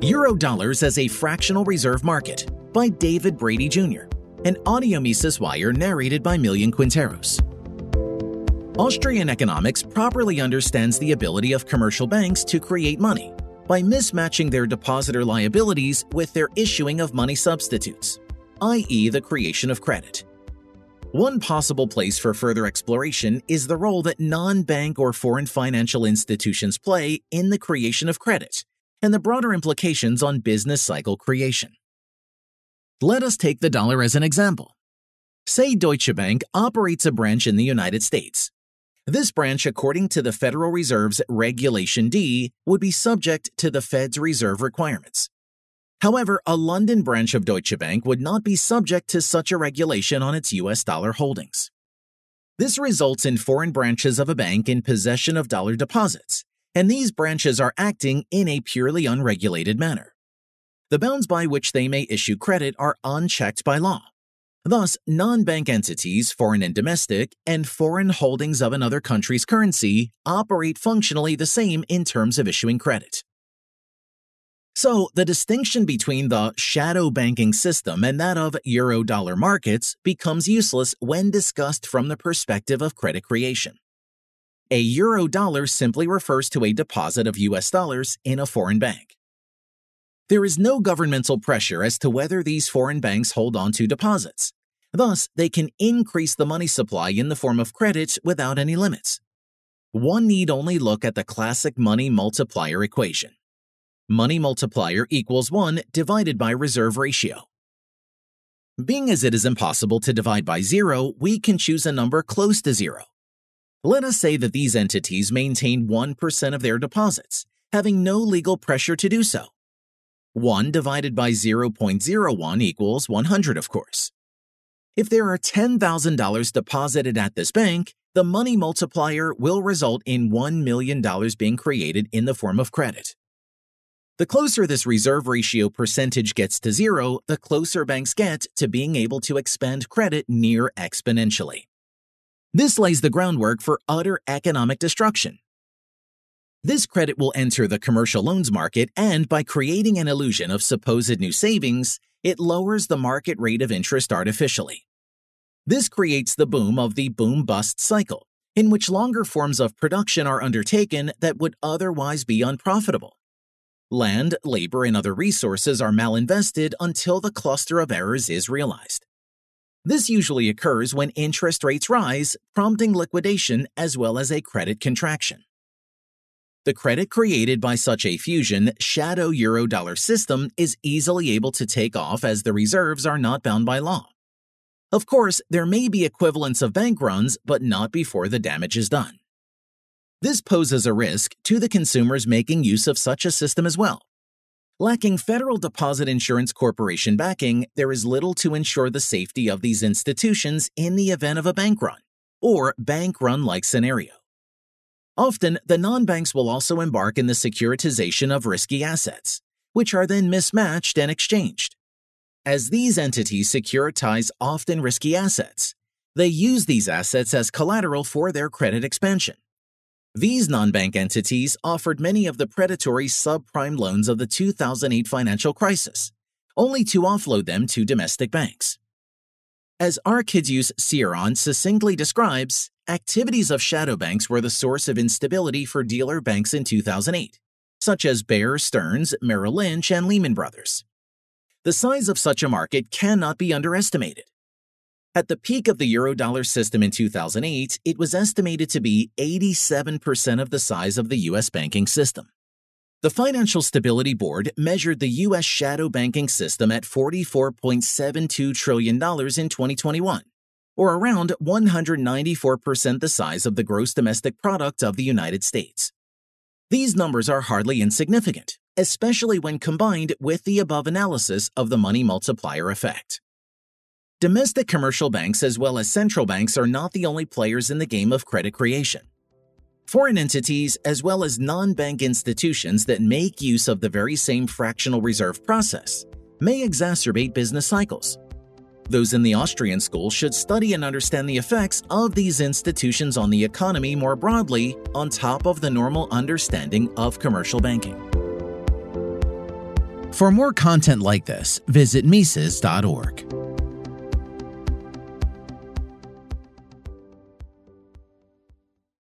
Eurodollars as a Fractional Reserve Market by David Brady Jr., an audio Mises Wire narrated by Millian Quinteros. Austrian economics properly understands the ability of commercial banks to create money by mismatching their depositor liabilities with their issuing of money substitutes, i.e., the creation of credit. One possible place for further exploration is the role that non bank or foreign financial institutions play in the creation of credit and the broader implications on business cycle creation. Let us take the dollar as an example. Say Deutsche Bank operates a branch in the United States. This branch, according to the Federal Reserve's Regulation D, would be subject to the Fed's reserve requirements. However, a London branch of Deutsche Bank would not be subject to such a regulation on its US dollar holdings. This results in foreign branches of a bank in possession of dollar deposits, and these branches are acting in a purely unregulated manner. The bounds by which they may issue credit are unchecked by law. Thus, non bank entities, foreign and domestic, and foreign holdings of another country's currency operate functionally the same in terms of issuing credit. So, the distinction between the shadow banking system and that of euro-dollar markets becomes useless when discussed from the perspective of credit creation. A euro dollar simply refers to a deposit of US dollars in a foreign bank. There is no governmental pressure as to whether these foreign banks hold on to deposits. Thus, they can increase the money supply in the form of credit without any limits. One need only look at the classic money multiplier equation. Money multiplier equals 1 divided by reserve ratio. Being as it is impossible to divide by 0, we can choose a number close to 0. Let us say that these entities maintain 1% of their deposits, having no legal pressure to do so. 1 divided by 0.01 equals 100, of course. If there are $10,000 deposited at this bank, the money multiplier will result in $1 million being created in the form of credit. The closer this reserve ratio percentage gets to zero, the closer banks get to being able to expend credit near exponentially. This lays the groundwork for utter economic destruction. This credit will enter the commercial loans market, and by creating an illusion of supposed new savings, it lowers the market rate of interest artificially. This creates the boom of the boom bust cycle, in which longer forms of production are undertaken that would otherwise be unprofitable. Land, labor, and other resources are malinvested until the cluster of errors is realized. This usually occurs when interest rates rise, prompting liquidation as well as a credit contraction. The credit created by such a fusion shadow eurodollar system is easily able to take off as the reserves are not bound by law. Of course, there may be equivalents of bank runs, but not before the damage is done. This poses a risk to the consumers making use of such a system as well. Lacking Federal Deposit Insurance Corporation backing, there is little to ensure the safety of these institutions in the event of a bank run or bank run like scenario. Often, the non banks will also embark in the securitization of risky assets, which are then mismatched and exchanged. As these entities securitize often risky assets, they use these assets as collateral for their credit expansion. These non bank entities offered many of the predatory subprime loans of the 2008 financial crisis, only to offload them to domestic banks. As Arkadiusz Sieroń succinctly describes, activities of shadow banks were the source of instability for dealer banks in 2008, such as Bear Stearns, Merrill Lynch, and Lehman Brothers. The size of such a market cannot be underestimated. At the peak of the eurodollar system in 2008, it was estimated to be 87% of the size of the US banking system. The Financial Stability Board measured the US shadow banking system at $44.72 trillion in 2021, or around 194% the size of the gross domestic product of the United States. These numbers are hardly insignificant, especially when combined with the above analysis of the money multiplier effect. Domestic commercial banks as well as central banks are not the only players in the game of credit creation. Foreign entities, as well as non bank institutions that make use of the very same fractional reserve process, may exacerbate business cycles. Those in the Austrian school should study and understand the effects of these institutions on the economy more broadly, on top of the normal understanding of commercial banking. For more content like this, visit Mises.org.